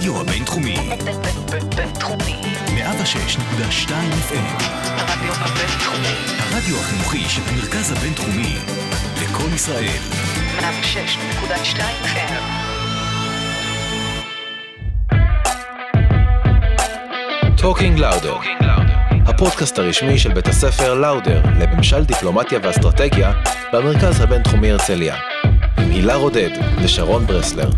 הרדיו הבינתחומי. בינתחומי. 106.2 FM. הרדיו הבינתחומי. הרדיו החינוכי של המרכז הבינתחומי. לקום ישראל. 106.2 FM. Talking Lauder, הפודקאסט הרשמי של בית הספר לאודר לממשל דיפלומטיה ואסטרטגיה במרכז הבינתחומי הרצליה. עם הילה רודד ושרון ברסלר.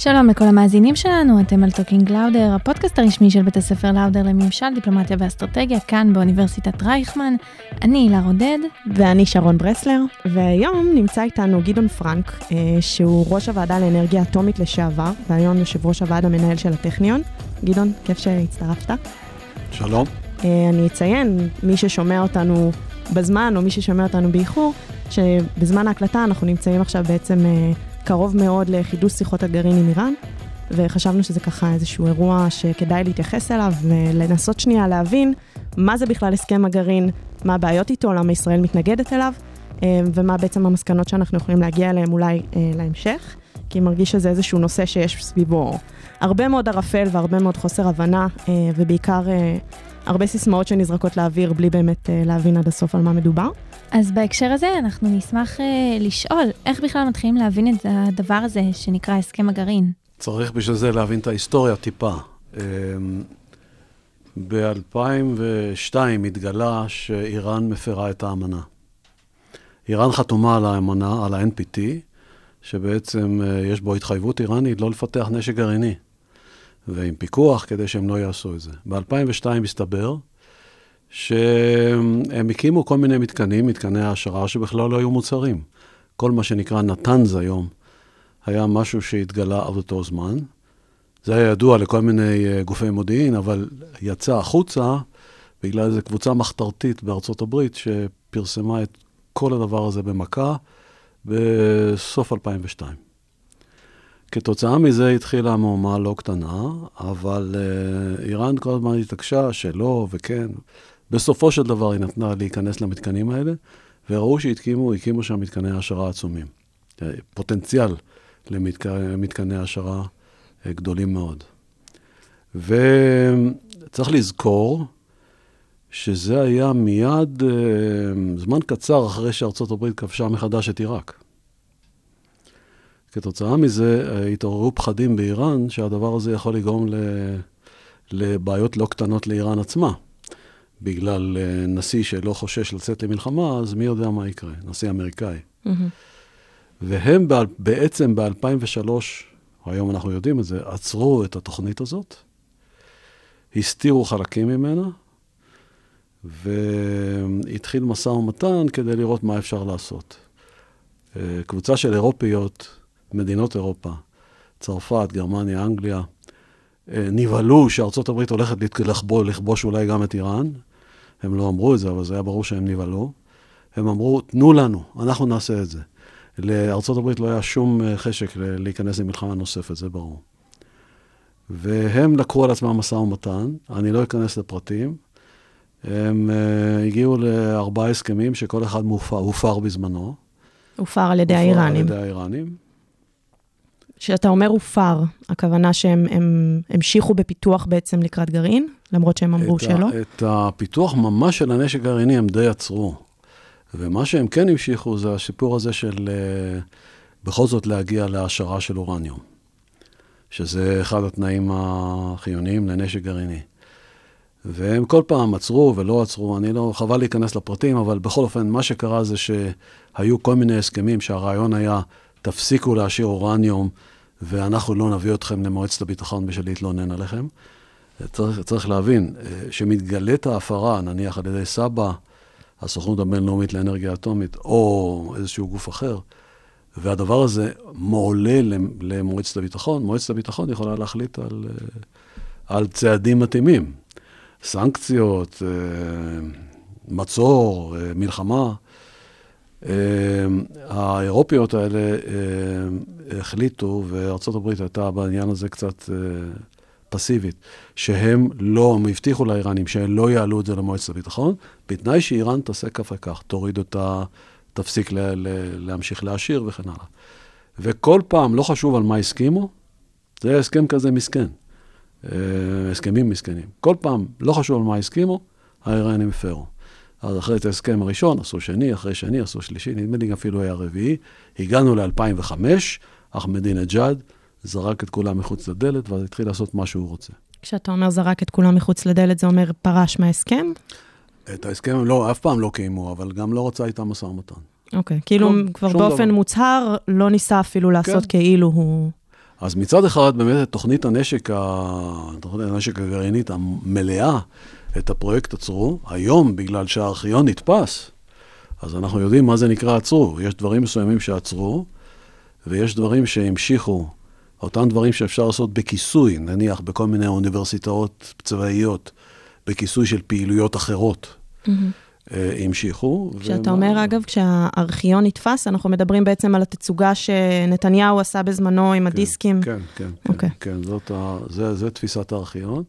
שלום לכל המאזינים שלנו, אתם על Talking Lauder, הפודקאסט הרשמי של בית הספר לאודר לממשל, דיפלומטיה ואסטרטגיה, כאן באוניברסיטת רייכמן. אני הילה רודד. ואני שרון ברסלר, והיום נמצא איתנו גדעון פרנק, אה, שהוא ראש הוועדה לאנרגיה אטומית לשעבר, והיום יושב ראש הוועד המנהל של הטכניון. גדעון, כיף שהצטרפת. שלום. אה, אני אציין, מי ששומע אותנו בזמן, או מי ששומע אותנו באיחור, שבזמן ההקלטה אנחנו נמצאים עכשיו בעצם אה, קרוב מאוד לחידוש שיחות הגרעין עם איראן, וחשבנו שזה ככה איזשהו אירוע שכדאי להתייחס אליו ולנסות שנייה להבין מה זה בכלל הסכם הגרעין, מה הבעיות איתו, למה ישראל מתנגדת אליו, אה, ומה בעצם המסקנות שאנחנו יכולים להגיע אליהן אולי אה, להמשך, כי מרגיש שזה איזשהו נושא שיש סביבו הרבה מאוד ערפל והרבה מאוד חוסר הבנה, אה, ובעיקר הרבה סיסמאות שנזרקות לאוויר בלי באמת להבין עד הסוף על מה מדובר. אז בהקשר הזה אנחנו נשמח uh, לשאול, איך בכלל מתחילים להבין את הדבר הזה שנקרא הסכם הגרעין? צריך בשביל זה להבין את ההיסטוריה טיפה. אמ, ב-2002 התגלה שאיראן מפרה את האמנה. איראן חתומה על האמנה, על ה-NPT, שבעצם uh, יש בו התחייבות איראנית לא לפתח נשק גרעיני, ועם פיקוח כדי שהם לא יעשו את זה. ב-2002 הסתבר שהם הקימו כל מיני מתקנים, מתקני העשרה, שבכלל לא היו מוצרים. כל מה שנקרא נתנז היום, היה משהו שהתגלה עד אותו זמן. זה היה ידוע לכל מיני אה, גופי מודיעין, אבל יצא החוצה בגלל איזו קבוצה מחתרתית בארצות הברית, שפרסמה את כל הדבר הזה במכה בסוף 2002. כתוצאה מזה התחילה מהומה לא קטנה, אבל uh, איראן כל הזמן התעקשה שלא וכן. בסופו של דבר היא נתנה להיכנס למתקנים האלה, וראו שהקימו, הקימו שם מתקני העשרה עצומים. פוטנציאל למתקני העשרה אה, גדולים מאוד. וצריך לזכור שזה היה מיד, אה, זמן קצר אחרי שארצות הברית כבשה מחדש את עיראק. כתוצאה מזה אה, התעוררו פחדים באיראן שהדבר הזה יכול לגרום לבעיות לא קטנות לאיראן עצמה. בגלל uh, נשיא שלא חושש לצאת למלחמה, אז מי יודע מה יקרה, נשיא אמריקאי. Mm-hmm. והם בעצם ב-2003, היום אנחנו יודעים את זה, עצרו את התוכנית הזאת, הסתירו חלקים ממנה, והתחיל משא ומתן כדי לראות מה אפשר לעשות. Uh, קבוצה של אירופיות, מדינות אירופה, צרפת, גרמניה, אנגליה, אה, נבהלו שארצות הברית הולכת לכבוש, לכבוש אולי גם את איראן, הם לא אמרו את זה, אבל זה היה ברור שהם נבהלו. הם אמרו, תנו לנו, אנחנו נעשה את זה. לארצות הברית לא היה שום אה, חשק להיכנס למלחמה נוספת, זה ברור. והם לקחו על עצמם משא ומתן, אני לא אכנס לפרטים. הם uh, הגיעו לארבעה הסכמים שכל אחד מופר, הופר בזמנו. הופר על ידי האיראנים. הופר על ידי האיראנים. כשאתה אומר הופר, הכוונה שהם המשיכו בפיתוח בעצם לקראת גרעין, למרות שהם אמרו את שלא? ה, את הפיתוח ממש של הנשק הגרעיני הם די עצרו. ומה שהם כן המשיכו זה הסיפור הזה של uh, בכל זאת להגיע להעשרה של אורניום, שזה אחד התנאים החיוניים לנשק גרעיני. והם כל פעם עצרו ולא עצרו, אני לא, חבל להיכנס לפרטים, אבל בכל אופן, מה שקרה זה שהיו כל מיני הסכמים שהרעיון היה, תפסיקו להשאיר אורניום ואנחנו לא נביא אתכם למועצת הביטחון בשביל להתלונן עליכם. צריך, צריך להבין, אה, שמתגלית ההפרה, נניח על ידי סבא, הסוכנות הבינלאומית לאנרגיה אטומית, או איזשהו גוף אחר, והדבר הזה מועלה למועצת הביטחון, מועצת הביטחון יכולה להחליט על, אה, על צעדים מתאימים. סנקציות, אה, מצור, מלחמה. האירופיות האלה החליטו, וארה"ב הייתה בעניין הזה קצת פסיבית, שהם לא, הם הבטיחו לאיראנים שהם לא יעלו את זה למועצת הביטחון, בתנאי שאיראן תעשה כך וכך, תוריד אותה, תפסיק להמשיך להעשיר וכן הלאה. וכל פעם, לא חשוב על מה הסכימו, זה הסכם כזה מסכן. אה, הסכמים מסכנים. כל פעם, לא חשוב על מה הסכימו, האיראנים הפרו. אז אחרי את ההסכם הראשון, עשו שני, אחרי שני, עשו שלישי, נדמה לי אפילו היה רביעי. הגענו ל-2005, אחמדינג'אד זרק את כולם מחוץ לדלת, ואז התחיל לעשות מה שהוא רוצה. כשאתה אומר זרק את כולם מחוץ לדלת, זה אומר פרש מההסכם? את ההסכם הם לא, אף פעם לא קיימו, אבל גם לא רצה איתם משא ומתן. אוקיי, כאילו כלום, כבר שום באופן דבר. מוצהר לא ניסה אפילו לעשות כן. כאילו הוא... אז מצד אחד, באמת, תוכנית הנשק, ה... תוכנית הנשק הגרעינית המלאה, את הפרויקט עצרו. היום, בגלל שהארכיון נתפס, אז אנחנו יודעים מה זה נקרא עצרו. יש דברים מסוימים שעצרו, ויש דברים שהמשיכו. אותם דברים שאפשר לעשות בכיסוי, נניח בכל מיני אוניברסיטאות צבאיות, בכיסוי של פעילויות אחרות, אה, המשיכו. כשאתה ומה- אומר, אגב, כשהארכיון נתפס, אנחנו מדברים בעצם על התצוגה שנתניהו עשה בזמנו עם הדיסקים. כן, כן, כן, אוקיי. כן, זאת ה... זה, זה תפיסת הארכיון.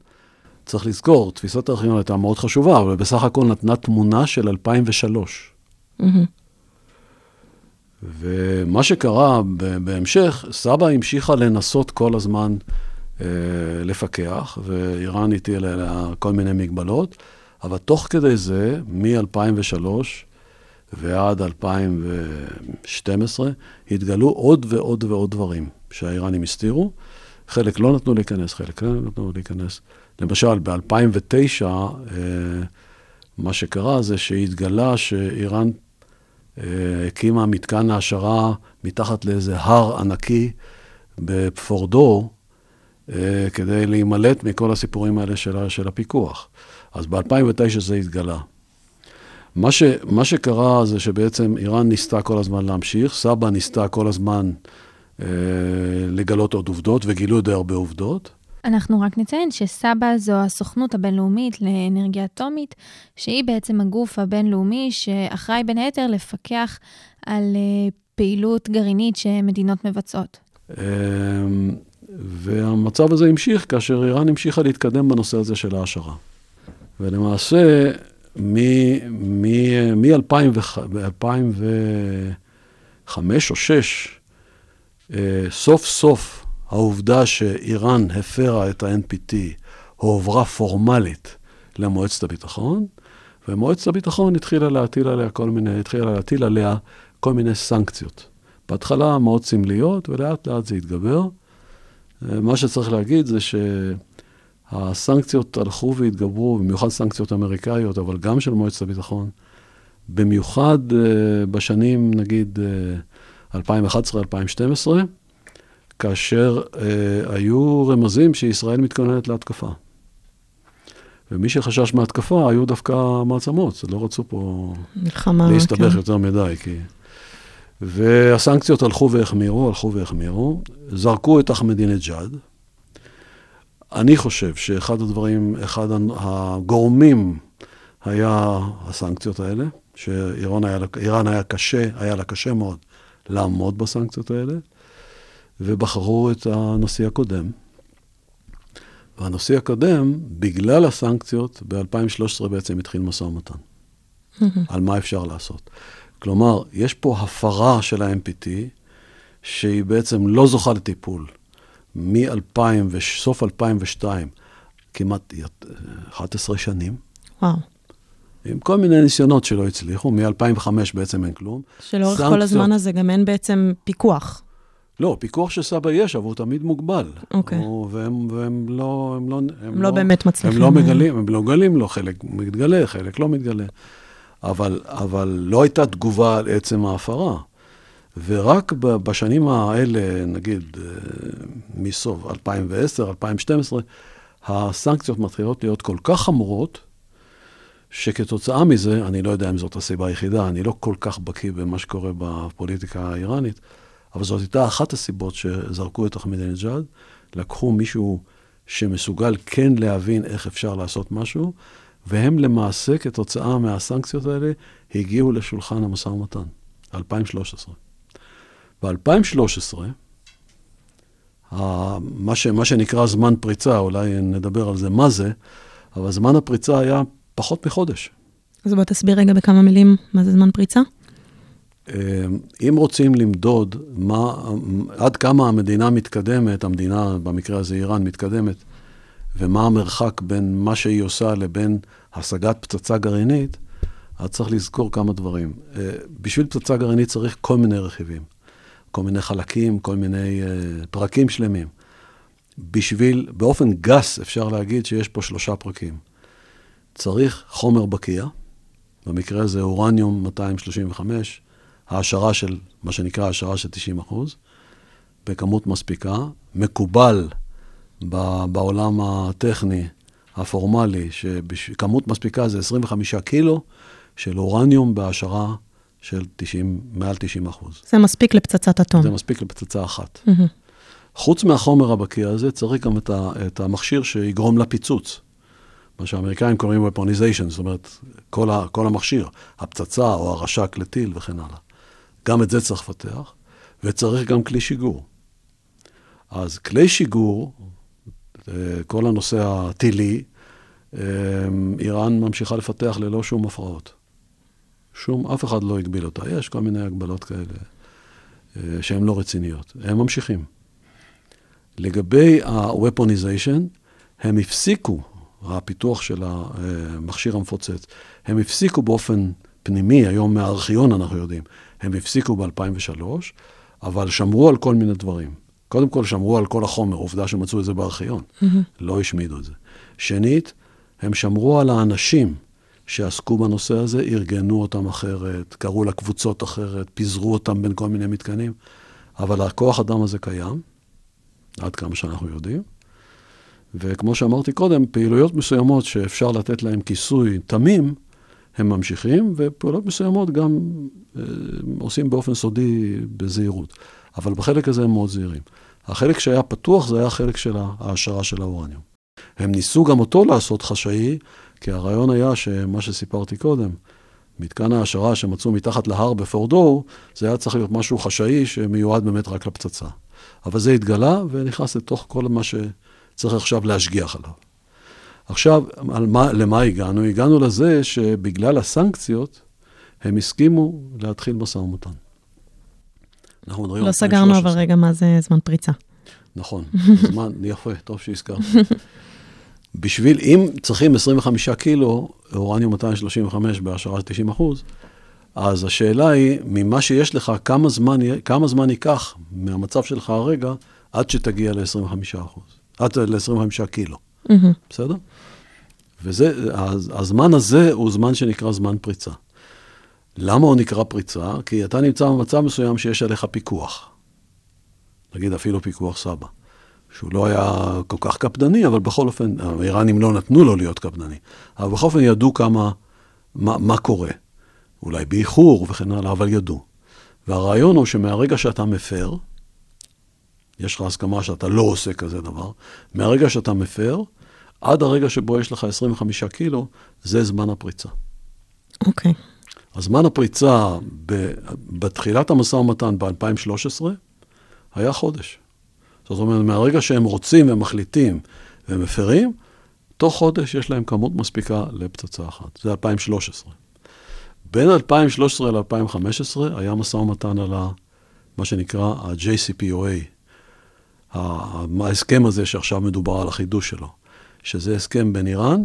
צריך לזכור, תפיסת הארכיון הייתה מאוד חשובה, אבל בסך הכל נתנה תמונה של 2003. מהמם. ומה שקרה בהמשך, סבא המשיכה לנסות כל הזמן אה, לפקח, ואיראן הטילה עליה כל מיני מגבלות, אבל תוך כדי זה, מ-2003 ועד 2012, התגלו עוד ועוד ועוד דברים שהאיראנים הסתירו. חלק לא נתנו להיכנס, חלק כן נתנו להיכנס. למשל, ב-2009, אה, מה שקרה זה שהתגלה שאיראן אה, הקימה מתקן העשרה מתחת לאיזה הר ענקי בפורדו, אה, כדי להימלט מכל הסיפורים האלה של, של הפיקוח. אז ב-2009 זה התגלה. מה, ש, מה שקרה זה שבעצם איראן ניסתה כל הזמן להמשיך, סבא ניסתה כל הזמן אה, לגלות עוד עובדות, וגילו די הרבה עובדות. אנחנו רק נציין שסבא זו הסוכנות הבינלאומית לאנרגיה אטומית, שהיא בעצם הגוף הבינלאומי שאחראי בין היתר לפקח על אה, פעילות גרעינית שמדינות מבצעות. אה, והמצב הזה המשיך כאשר איראן המשיכה להתקדם בנושא הזה של ההעשרה. ולמעשה, מ-2005 או 2006, סוף סוף העובדה שאיראן הפרה את ה-NPT הועברה פורמלית למועצת הביטחון, ומועצת הביטחון התחילה להטיל עליה כל מיני, התחילה להטיל עליה כל מיני סנקציות. בהתחלה מאוד סמליות, ולאט לאט זה התגבר. אה, מה שצריך להגיד זה שהסנקציות הלכו והתגברו, במיוחד סנקציות אמריקאיות, אבל גם של מועצת הביטחון, במיוחד uh, בשנים, נגיד, uh, 2011-2012, כאשר uh, היו רמזים שישראל מתכוננת להתקפה. ומי שחשש מהתקפה היו דווקא מעצמות, לא רצו פה מלחמה, להסתבך כן. יותר מדי, כי... והסנקציות הלכו והחמירו, הלכו והחמירו, זרקו את אחמדינג'אד. אני חושב שאחד הדברים, אחד הגורמים היה הסנקציות האלה, שאיראן היה, היה קשה, היה לה קשה מאוד לעמוד בסנקציות האלה, ובחרו את הנשיא הקודם. והנשיא הקודם, בגלל הסנקציות, ב-2013 בעצם התחיל משא ומתן. על מה אפשר לעשות. כלומר, יש פה הפרה של ה-MPT, שהיא בעצם לא זוכה לטיפול. מ-2000 וסוף 2002, כמעט 11 שנים, וואו. עם כל מיני ניסיונות שלא הצליחו, מ-2005 בעצם אין כלום. שלאורך כל סנקציות- הזמן הזה גם אין בעצם פיקוח. לא, פיקוח של סבא יש, אבל הוא תמיד מוגבל. אוקיי. הוא, והם, והם לא... הם לא, הם לא באמת מצליחים. הם לא מגלים, הם לא מגלים לו, חלק מתגלה, חלק לא מתגלה. אבל, אבל לא הייתה תגובה על עצם ההפרה. ורק בשנים האלה, נגיד, אה, מסוף 2010, 2012, הסנקציות מתחילות להיות כל כך חמורות, שכתוצאה מזה, אני לא יודע אם זאת הסיבה היחידה, אני לא כל כך בקיא במה שקורה בפוליטיקה האיראנית, אבל זאת הייתה אחת הסיבות שזרקו את אחמדינג'אד, לקחו מישהו שמסוגל כן להבין איך אפשר לעשות משהו, והם למעשה, כתוצאה מהסנקציות האלה, הגיעו לשולחן המשא ומתן, 2013. ב-2013, מה, ש, מה שנקרא זמן פריצה, אולי נדבר על זה מה זה, אבל זמן הפריצה היה פחות מחודש. אז בוא תסביר רגע בכמה מילים מה זה זמן פריצה. אם רוצים למדוד מה, עד כמה המדינה מתקדמת, המדינה, במקרה הזה איראן, מתקדמת, ומה המרחק בין מה שהיא עושה לבין השגת פצצה גרעינית, אז צריך לזכור כמה דברים. אה, בשביל פצצה גרעינית צריך כל מיני רכיבים, כל מיני חלקים, כל מיני uh, פרקים שלמים. בשביל, באופן גס אפשר להגיד שיש פה שלושה פרקים. צריך חומר בקיע, במקרה הזה אורניום 235, העשרה של, מה שנקרא העשרה של 90 אחוז, בכמות מספיקה, מקובל בעולם הטכני, הפורמלי, שכמות מספיקה זה 25 קילו של אורניום בהעשרה של 90, מעל 90 אחוז. זה מספיק לפצצת אטום. זה מספיק לפצצה אחת. Mm-hmm. חוץ מהחומר הבקיע הזה, צריך גם את, ה, את המכשיר שיגרום לפיצוץ. מה שהאמריקאים קוראים weaponization, זאת אומרת, כל, ה, כל המכשיר, הפצצה או הרש"ק לטיל וכן הלאה. גם את זה צריך לפתח, וצריך גם כלי שיגור. אז כלי שיגור, אה, כל הנושא הטילי, אה, איראן ממשיכה לפתח ללא שום הפרעות. שום, אף אחד לא הגביל אותה. יש כל מיני הגבלות כאלה אה, שהן לא רציניות. הם ממשיכים. לגבי ה-weaponization, הם הפסיקו, הפיתוח של המכשיר המפוצץ, הם הפסיקו באופן פנימי, היום מהארכיון אנחנו יודעים, הם הפסיקו ב-2003, אבל שמרו על כל מיני דברים. קודם כל, שמרו על כל החומר, עובדה שמצאו את זה בארכיון, mm-hmm. לא השמידו את זה. שנית, הם שמרו על האנשים שעסקו בנושא הזה, ארגנו אותם אחרת, קראו לקבוצות אחרת, פיזרו אותם בין כל מיני מתקנים, אבל הכוח אדם הזה קיים, עד כמה שאנחנו יודעים. וכמו שאמרתי קודם, פעילויות מסוימות שאפשר לתת להן כיסוי תמים, הם ממשיכים, ופעולות מסוימות גם אה, עושים באופן סודי בזהירות. אבל בחלק הזה הם מאוד זהירים. החלק שהיה פתוח זה היה החלק של ההעשרה של האורניום. הם ניסו גם אותו לעשות חשאי, כי הרעיון היה שמה שסיפרתי קודם, מתקן ההעשרה שמצאו מתחת להר בפורדו, זה היה צריך להיות משהו חשאי שמיועד באמת רק לפצצה. אבל זה התגלה ונכנס לתוך כל מה שצריך עכשיו להשגיח עליו. עכשיו, מה, למה הגענו? הגענו לזה שבגלל הסנקציות, הם הסכימו להתחיל משא ומתן. אנחנו מדברים לא סגרנו אבל רגע מה זה זמן פריצה. נכון, זמן, יפה, טוב שהזכרת. בשביל, אם צריכים 25 קילו, אורניום 235 בהשערה 90 אחוז, אז השאלה היא, ממה שיש לך, כמה זמן, כמה זמן ייקח מהמצב שלך הרגע עד שתגיע ל-25 אחוז, עד ל-25 קילו. בסדר? וזה, הזמן הזה הוא זמן שנקרא זמן פריצה. למה הוא נקרא פריצה? כי אתה נמצא במצב מסוים שיש עליך פיקוח. נגיד אפילו פיקוח סבא. שהוא לא היה כל כך קפדני, אבל בכל אופן, האיראנים לא נתנו לו להיות קפדני. אבל בכל אופן ידעו כמה, מה, מה קורה. אולי באיחור וכן הלאה, אבל ידעו. והרעיון הוא שמהרגע שאתה מפר, יש לך הסכמה שאתה לא עושה כזה דבר, מהרגע שאתה מפר, עד הרגע שבו יש לך 25 קילו, זה זמן הפריצה. אוקיי. Okay. הזמן הפריצה ב, בתחילת המשא ומתן ב-2013 היה חודש. זאת אומרת, מהרגע שהם רוצים ומחליטים ומפרים, תוך חודש יש להם כמות מספיקה לפצצה אחת. זה 2013. בין 2013 ל-2015 היה משא ומתן על ה, מה שנקרא ה-JCPOA, ההסכם הזה שעכשיו מדובר על החידוש שלו, שזה הסכם בין איראן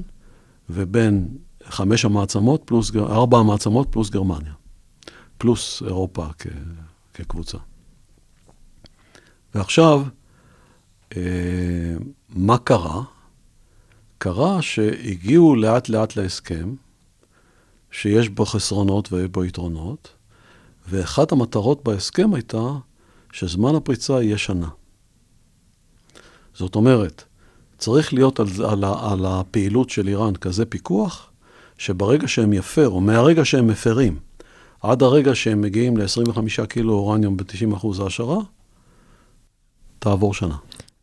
ובין חמש המעצמות פלוס, ארבע המעצמות פלוס גרמניה, פלוס אירופה כ, כקבוצה. ועכשיו, אה, מה קרה? קרה שהגיעו לאט לאט להסכם, שיש בו חסרונות ויש בו יתרונות, ואחת המטרות בהסכם הייתה שזמן הפריצה יהיה שנה. זאת אומרת, צריך להיות על, על, על הפעילות של איראן כזה פיקוח, שברגע שהם יפרו, מהרגע שהם מפרים, עד הרגע שהם מגיעים ל-25 קילו אורניום ב-90% העשרה, תעבור שנה.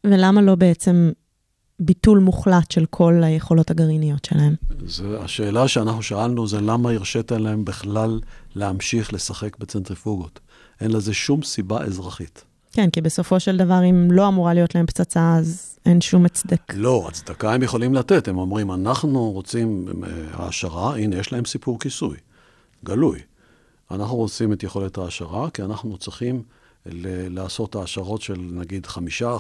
ולמה לא בעצם ביטול מוחלט של כל היכולות הגרעיניות שלהם? זה, השאלה שאנחנו שאלנו זה למה הרשית להם בכלל להמשיך לשחק בצנטריפוגות. אין לזה שום סיבה אזרחית. כן, כי בסופו של דבר, אם לא אמורה להיות להם פצצה, אז אין שום הצדק. לא, הצדקה הם יכולים לתת. הם אומרים, אנחנו רוצים אה, העשרה, הנה, יש להם סיפור כיסוי, גלוי. אנחנו רוצים את יכולת ההעשרה, כי אנחנו צריכים ל- לעשות העשרות של נגיד 5%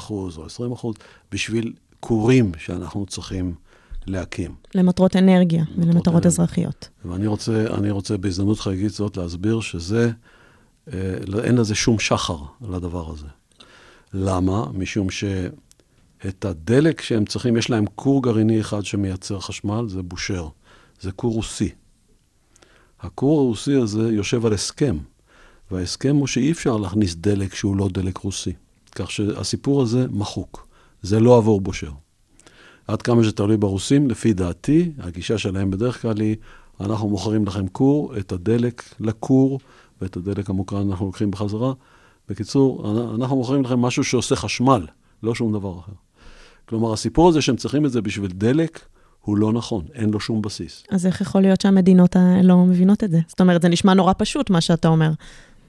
או 20% בשביל כורים שאנחנו צריכים להקים. למטרות אנרגיה ולמטרות אנרגיה. אזרחיות. ואני רוצה, רוצה בהזדמנות חגיגית זאת להסביר שזה, אין לזה שום שחר לדבר הזה. למה? משום שאת הדלק שהם צריכים, יש להם כור גרעיני אחד שמייצר חשמל, זה בושר. זה כור רוסי. הכור הרוסי הזה יושב על הסכם, וההסכם הוא שאי אפשר להכניס דלק שהוא לא דלק רוסי. כך שהסיפור הזה מחוק. זה לא עבור בושר. עד כמה שתלוי ברוסים, לפי דעתי, הגישה שלהם בדרך כלל היא, אנחנו מוכרים לכם כור, את הדלק לכור, ואת הדלק המוקרן אנחנו לוקחים בחזרה. בקיצור, אנחנו מוכרים לכם משהו שעושה חשמל, לא שום דבר אחר. כלומר, הסיפור הזה שהם צריכים את זה בשביל דלק, הוא לא נכון, אין לו שום בסיס. אז איך יכול להיות שהמדינות לא מבינות את זה? זאת אומרת, זה נשמע נורא פשוט, מה שאתה אומר.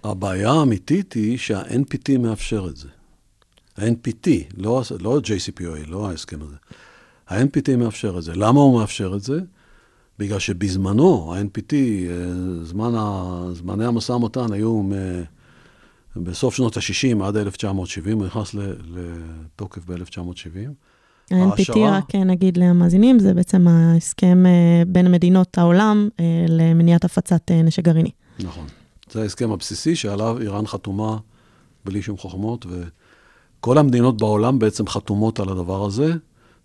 הבעיה האמיתית היא שה-NPT מאפשר את זה. ה-NPT, לא, לא JCPOA, לא ההסכם הזה. ה-NPT מאפשר את זה. למה הוא מאפשר את זה? בגלל שבזמנו, ה-NPT, אה, זמן ה, זמני המשא ומתן היו מ, בסוף שנות ה-60 עד 1970, הוא נכנס לתוקף ב-1970. ה-NPT, רק אה, נגיד למאזינים, זה בעצם ההסכם אה, בין מדינות העולם למניעת הפצת נשק גרעיני. נכון. זה ההסכם הבסיסי שעליו איראן חתומה בלי שום חוכמות, וכל המדינות בעולם בעצם חתומות על הדבר הזה.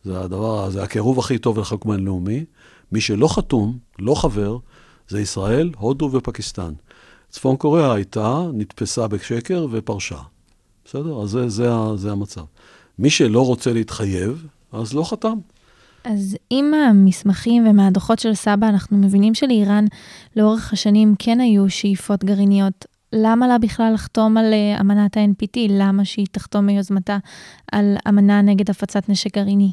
זה הדבר, זה הקירוב הכי טוב לחוק בינלאומי. מי שלא חתום, לא חבר, זה ישראל, הודו ופקיסטן. צפון קוריאה הייתה, נתפסה בשקר ופרשה. בסדר? אז זה, זה, זה המצב. מי שלא רוצה להתחייב, אז לא חתם. אז עם המסמכים ומהדוחות של סבא, אנחנו מבינים שלאיראן לאורך השנים כן היו שאיפות גרעיניות. למה לה בכלל לחתום על אה, אמנת ה-NPT? למה שהיא תחתום מיוזמתה על אמנה נגד הפצת נשק גרעיני?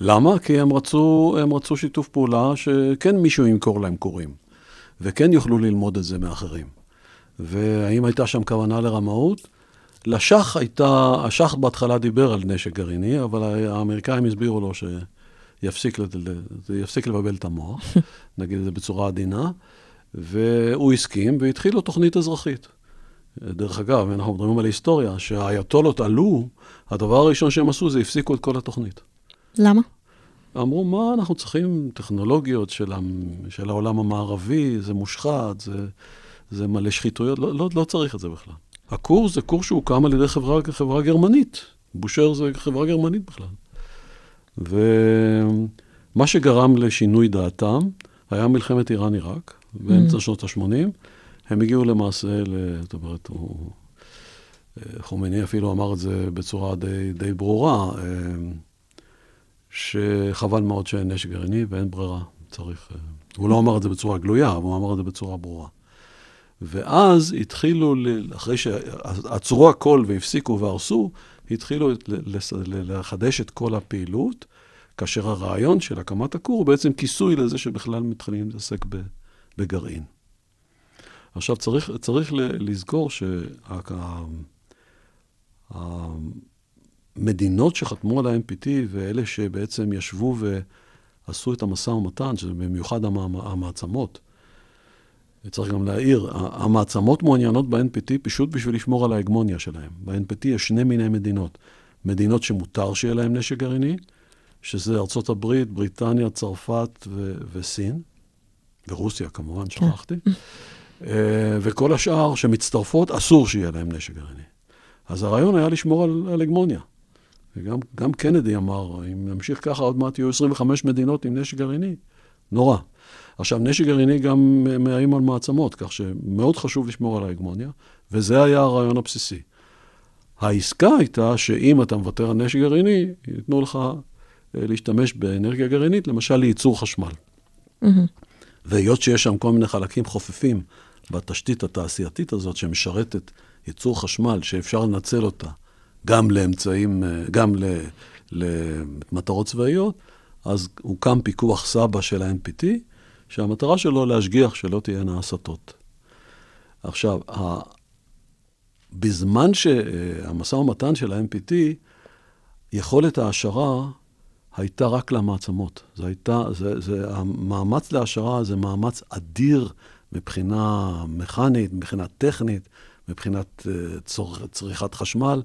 למה? כי הם רצו, הם רצו שיתוף פעולה שכן מישהו ימכור להם קוראים, וכן יוכלו ללמוד את זה מאחרים. והאם הייתה שם כוונה לרמאות? לשח הייתה, השח בהתחלה דיבר על נשק גרעיני, אבל האמריקאים הסבירו לו שיפסיק יפסיק לבלבל את המוח, נגיד את זה בצורה עדינה, והוא הסכים והתחילו תוכנית אזרחית. דרך אגב, אנחנו מדברים על היסטוריה, שהאייתולות עלו, הדבר הראשון שהם עשו זה הפסיקו את כל התוכנית. למה? אמרו, מה אנחנו צריכים טכנולוגיות של, של העולם המערבי, זה מושחת, זה, זה מלא שחיתויות, לא, לא, לא צריך את זה בכלל. הקורס זה קורס שהוקם על ידי חברה, חברה גרמנית. בושר זה חברה גרמנית בכלל. ומה שגרם לשינוי דעתם היה מלחמת איראן-עיראק, באמצע שנות ה-80. הם הגיעו למעשה, זאת אומרת, הוא, אה, חומייני אפילו אמר את זה בצורה די, די ברורה, אה, שחבל מאוד שאין נשק גרעיני ואין ברירה, צריך... אה, הוא לא אמר את זה בצורה גלויה, אבל הוא אמר את זה בצורה ברורה. ואז התחילו, אחרי שעצרו הכל והפסיקו והרסו, התחילו לחדש את כל הפעילות, כאשר הרעיון של הקמת הכור הוא בעצם כיסוי לזה שבכלל מתחילים להתעסק בגרעין. עכשיו, צריך, צריך לזכור שהמדינות שחתמו על ה-MPT ואלה שבעצם ישבו ועשו את המשא ומתן, שזה במיוחד המ- המעצמות, צריך גם להעיר, המעצמות מעוניינות ב-NPT פשוט בשביל לשמור על ההגמוניה שלהם. ב-NPT יש שני מיני מדינות. מדינות שמותר שיהיה להן נשק גרעיני, שזה ארצות הברית, בריטניה, צרפת ו- וסין, ורוסיה כמובן, שכחתי. אה, וכל השאר שמצטרפות, אסור שיהיה להם נשק גרעיני. אז הרעיון היה לשמור על, על הגמוניה. וגם גם קנדי אמר, אם נמשיך ככה, עוד מעט יהיו 25 מדינות עם נשק גרעיני. נורא. עכשיו, נשק גרעיני גם מאיים על מעצמות, כך שמאוד חשוב לשמור על ההגמוניה, וזה היה הרעיון הבסיסי. העסקה הייתה שאם אתה מוותר על נשק גרעיני, ייתנו לך אה, להשתמש באנרגיה גרעינית, למשל לייצור חשמל. מהמם. והיות שיש שם כל מיני חלקים חופפים בתשתית התעשייתית הזאת שמשרתת ייצור חשמל, שאפשר לנצל אותה גם לאמצעים, אה, גם למטרות צבאיות, אז הוקם פיקוח סבא של ה-NPT, שהמטרה שלו להשגיח שלא תהיינה הסטות. עכשיו. בזמן שהמשא ומתן של ה-NPT, יכולת ההעשרה הייתה רק למעצמות. זה הייתה, זה, זה, המאמץ להעשרה זה מאמץ אדיר מבחינה מכנית, מבחינה טכנית, מבחינת אה, צור, צריכת חשמל.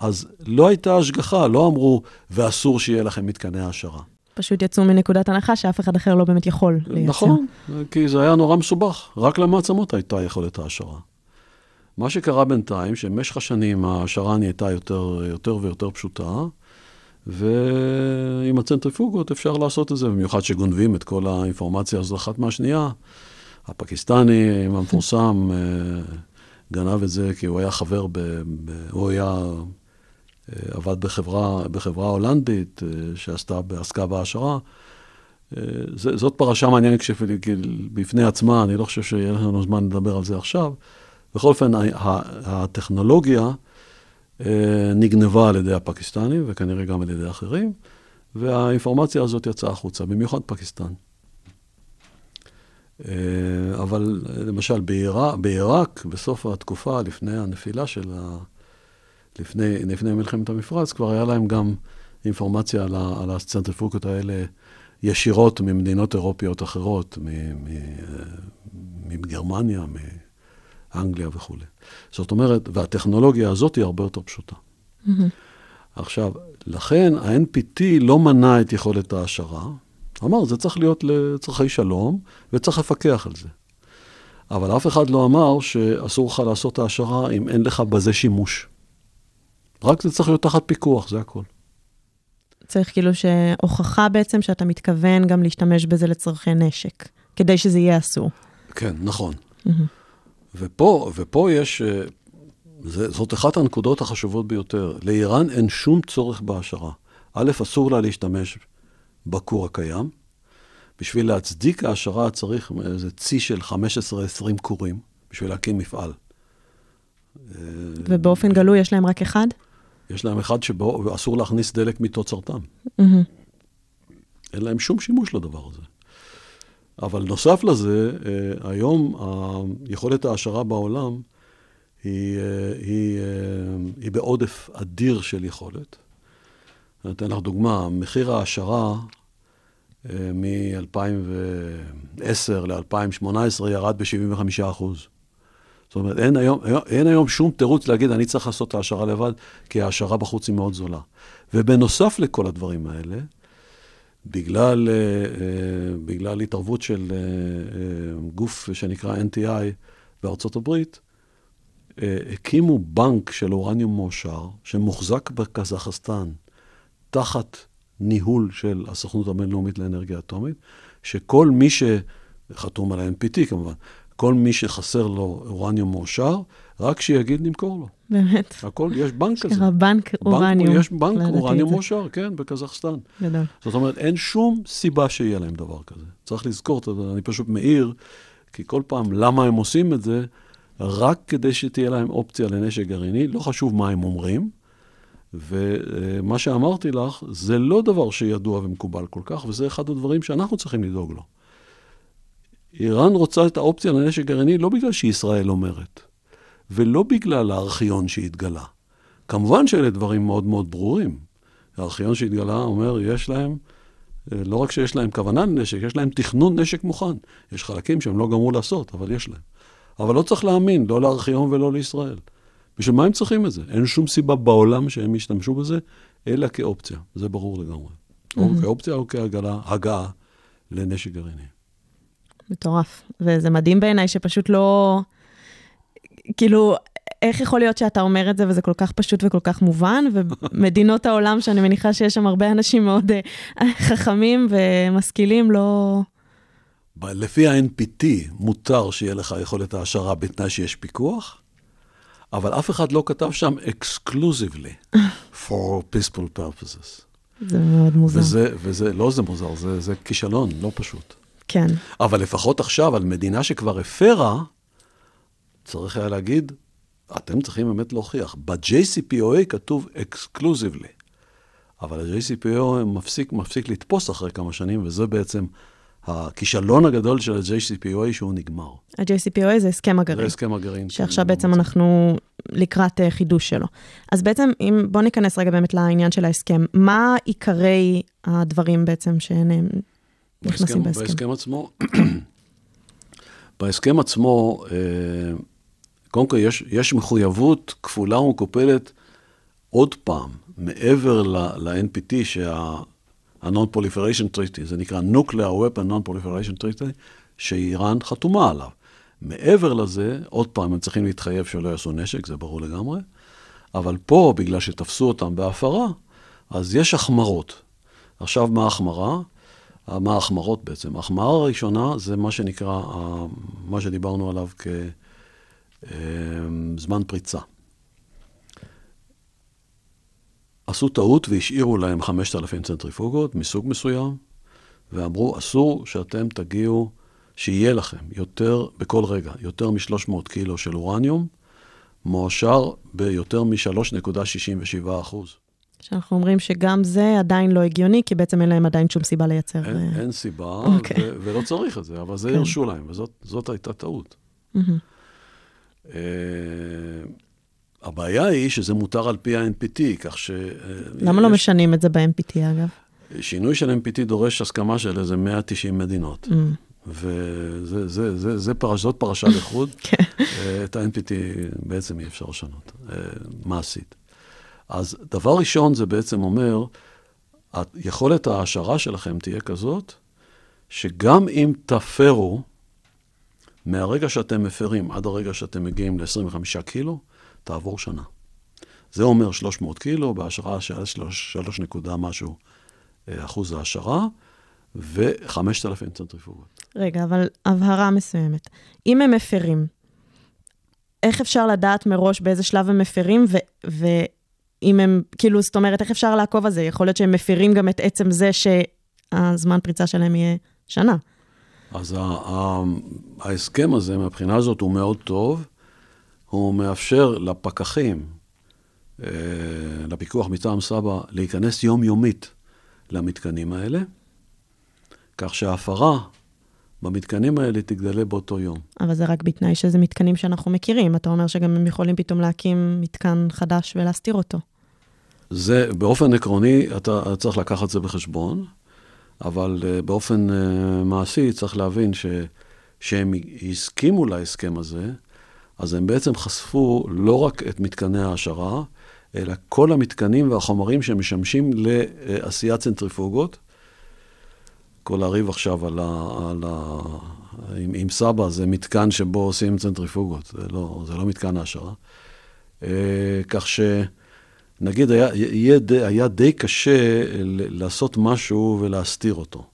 אז לא הייתה השגחה, לא אמרו, ואסור שיהיה לכם מתקני העשרה. פשוט יצאו מנקודת הנחה שאף אחד אחר לא באמת יכול לייצר. נכון, כי זה היה נורא מסובך, רק למעצמות הייתה יכולת העשרה. מה שקרה בינתיים, שבמשך השנים ההעשרה נהייתה יותר, יותר ויותר פשוטה, ועם הצנטריפוגות אפשר לעשות את זה, במיוחד שגונבים את כל האינפורמציה הזו אחת מהשנייה. הפקיסטני המפורסם אה, גנב את זה כי הוא היה חבר, ב, ב, הוא היה, עבד בחברה, בחברה הולנדית אה, שעשתה, עסקה בהעשרה. זאת פרשה מעניינת בפני עצמה, אני לא חושב שיהיה לנו זמן לדבר על זה עכשיו. בכל אופן, הטכנולוגיה נגנבה על ידי הפקיסטנים, וכנראה גם על ידי אחרים, והאינפורמציה הזאת יצאה החוצה, במיוחד פקיסטן. אה, אבל למשל בעיראק, בסוף התקופה, לפני הנפילה של ה... לפני, לפני מלחמת המפרץ, כבר היה להם גם אינפורמציה על, ה, על הסצנטריפוגות האלה ישירות ממדינות אירופיות אחרות, מגרמניה, מאנגליה וכולי. זאת אומרת, והטכנולוגיה הזאת היא הרבה יותר פשוטה. Mm-hmm. עכשיו, לכן ה-NPT לא מנע את יכולת ההשערה, אמר, זה צריך להיות לצרכי שלום, וצריך לפקח על זה. אבל אף אחד לא אמר שאסור לך לעשות העשרה אם אין לך בזה שימוש. רק זה צריך להיות תחת פיקוח, זה הכל. צריך כאילו שהוכחה בעצם שאתה מתכוון גם להשתמש בזה לצרכי נשק, כדי שזה יהיה אסור. כן, נכון. Mm-hmm. ופה, ופה יש, אה, זה, זאת אחת הנקודות החשובות ביותר. לאיראן אין שום צורך בהעשרה. א', אסור לה להשתמש בכור הקיים. בשביל להצדיק העשרה צריך איזה צי של 15-20 כורים, בשביל להקים מפעל. ובאופן גלוי יש להם רק אחד? יש להם אחד שבו אסור להכניס דלק מתוצרתם. אין להם שום שימוש לדבר הזה. אבל נוסף לזה, אה, היום יכולת ההעשרה בעולם היא, אה, היא, אה, היא בעודף אדיר של יכולת. אני אתן לך דוגמה, מחיר ההעשרה אה, מ-2010 ל-2018 ירד ב-75 אחוז. זאת אומרת, אין היום, אין היום שום תירוץ להגיד, אני צריך לעשות את ההעשרה לבד, כי ההעשרה בחוץ היא מאוד זולה. ובנוסף לכל הדברים האלה, בגלל, אה, אה, בגלל התערבות של גוף שנקרא NTI בארצות הברית, הקימו בנק של אורניום מאושר, שמוחזק בקזחסטן, תחת ניהול של הסוכנות הבינלאומית לאנרגיה אטומית, שכל מי שחתום על ה-NPT כמובן, כל מי שחסר לו אורניום מאושר, רק שיגיד נמכור לו. באמת. הכל, יש בנק כזה. שקרה בנק אורניום. יש בנק אורניום מאושר, כן, בקזחסטן. גדול. זאת אומרת, אין שום סיבה שיהיה להם דבר כזה. צריך לזכור, אני פשוט מעיר, כי כל פעם, למה הם עושים את זה? רק כדי שתהיה להם אופציה לנשק גרעיני, לא חשוב מה הם אומרים. ומה שאמרתי לך, זה לא דבר שידוע ומקובל כל כך, וזה אחד הדברים שאנחנו צריכים לדאוג לו. איראן רוצה את האופציה לנשק גרעיני לא בגלל שישראל אומרת, ולא בגלל הארכיון שהתגלה. כמובן שאלה דברים מאוד מאוד ברורים. הארכיון שהתגלה אומר, יש להם, לא רק שיש להם כוונה לנשק, יש להם תכנון נשק מוכן. יש חלקים שהם לא גמרו לעשות, אבל יש להם. אבל לא צריך להאמין, לא לארכיון ולא לישראל. בשביל מה הם צריכים את זה? אין שום סיבה בעולם שהם ישתמשו בזה, אלא כאופציה, זה ברור לגמרי. Mm-hmm. או כאופציה או כהגעה לנשק גרעיני. מטורף. וזה מדהים בעיניי שפשוט לא... כאילו, איך יכול להיות שאתה אומר את זה וזה כל כך פשוט וכל כך מובן, ומדינות העולם, שאני מניחה שיש שם הרבה אנשים מאוד uh, חכמים ומשכילים, לא... לפי ה-NPT מותר שיהיה לך יכולת העשרה בתנאי שיש פיקוח, אבל אף אחד לא כתב שם exclusively for peaceful purposes. זה מאוד מוזר. וזה, וזה לא זה מוזר, זה, זה כישלון, לא פשוט. כן. אבל לפחות עכשיו, על מדינה שכבר הפרה, צריך היה להגיד, אתם צריכים באמת להוכיח. ב-JCPOA כתוב exclusively, אבל ה-JCPOA מפסיק, מפסיק לתפוס אחרי כמה שנים, וזה בעצם הכישלון הגדול של ה-JCPOA שהוא נגמר. ה-JCPOA זה הסכם הגרעין. זה הסכם הגרעין. שעכשיו בעצם מצב. אנחנו לקראת uh, חידוש שלו. אז בעצם, אם, בואו ניכנס רגע באמת לעניין של ההסכם. מה עיקרי הדברים בעצם שנכנסים בהסכם? בהסכם עצמו, בהסכם עצמו, אה, קודם כל יש, יש מחויבות כפולה ומקופלת עוד פעם, מעבר ל-NPT, שה-Non-Proliferation Treaty, זה נקרא Nuclear Weapon Non-Proliferation Treaty, שאיראן חתומה עליו. מעבר לזה, עוד פעם, הם צריכים להתחייב שלא יעשו נשק, זה ברור לגמרי, אבל פה, בגלל שתפסו אותם בהפרה, אז יש החמרות. עכשיו, מה ההחמרה? מה ההחמרות בעצם? ההחמרה הראשונה זה מה שנקרא, מה שדיברנו עליו כזמן אה, פריצה. עשו טעות והשאירו להם 5,000 צנטריפוגות מסוג מסוים, ואמרו, אסור שאתם תגיעו, שיהיה לכם יותר, בכל רגע, יותר מ-300 קילו של אורניום, מועשר ביותר מ-3.67 אחוז. שאנחנו אומרים שגם זה עדיין לא הגיוני, כי בעצם אין להם עדיין שום סיבה לייצר. אין, uh... אין סיבה, okay. אוקיי. ו- ולא צריך את זה, אבל זה כן. הרשו להם, וזאת הייתה טעות. Mm-hmm. Uh, הבעיה היא שזה מותר על פי ה-NPT, כך ש... למה לא יש... לא משנים את זה ב-NPT, אגב? שינוי של NPT דורש הסכמה של איזה 190 מדינות. Mm. וזה, זה, זה, זה פרש, זאת פרשה לחוד. כן. את ה-NPT בעצם אי אפשר לשנות, מעשית. אז דבר ראשון, זה בעצם אומר, יכולת ההעשרה שלכם תהיה כזאת, שגם אם תפרו, מהרגע שאתם מפרים עד הרגע שאתם מגיעים ל-25 קילו, תעבור שנה. זה אומר 300 קילו בהשערה של 3 נקודה משהו אה, אחוז ההשערה, ו-5,000 צנטריפוגות. רגע, אבל הבהרה מסוימת. אם הם מפרים, איך אפשר לדעת מראש באיזה שלב הם מפרים, ו- ואם הם, כאילו, זאת אומרת, איך אפשר לעקוב על זה? יכול להיות שהם מפרים גם את עצם זה שהזמן פריצה שלהם יהיה שנה. אז ההסכם הזה, מהבחינה הזאת, הוא מאוד טוב. הוא מאפשר לפקחים, אה, לפיקוח מטעם סבא, להיכנס יומיומית למתקנים האלה, כך שההפרה במתקנים האלה תגדלה באותו יום. אבל זה רק בתנאי שזה מתקנים שאנחנו מכירים. אתה אומר שגם הם יכולים פתאום להקים מתקן חדש ולהסתיר אותו. זה, באופן עקרוני, אתה צריך לקחת זה בחשבון, אבל uh, באופן uh, מעשי צריך להבין ש, שהם הסכימו להסכם הזה, אז הם בעצם חשפו לא רק את מתקני ההעשרה, אלא כל המתקנים והחומרים שמשמשים לעשיית צנטריפוגות. כל הריב עכשיו על ה... על ה עם, עם סבא זה מתקן שבו עושים צנטריפוגות, זה לא, זה לא מתקן העשרה. אה, כך שנגיד היה, היה, היה די קשה לעשות משהו ולהסתיר אותו.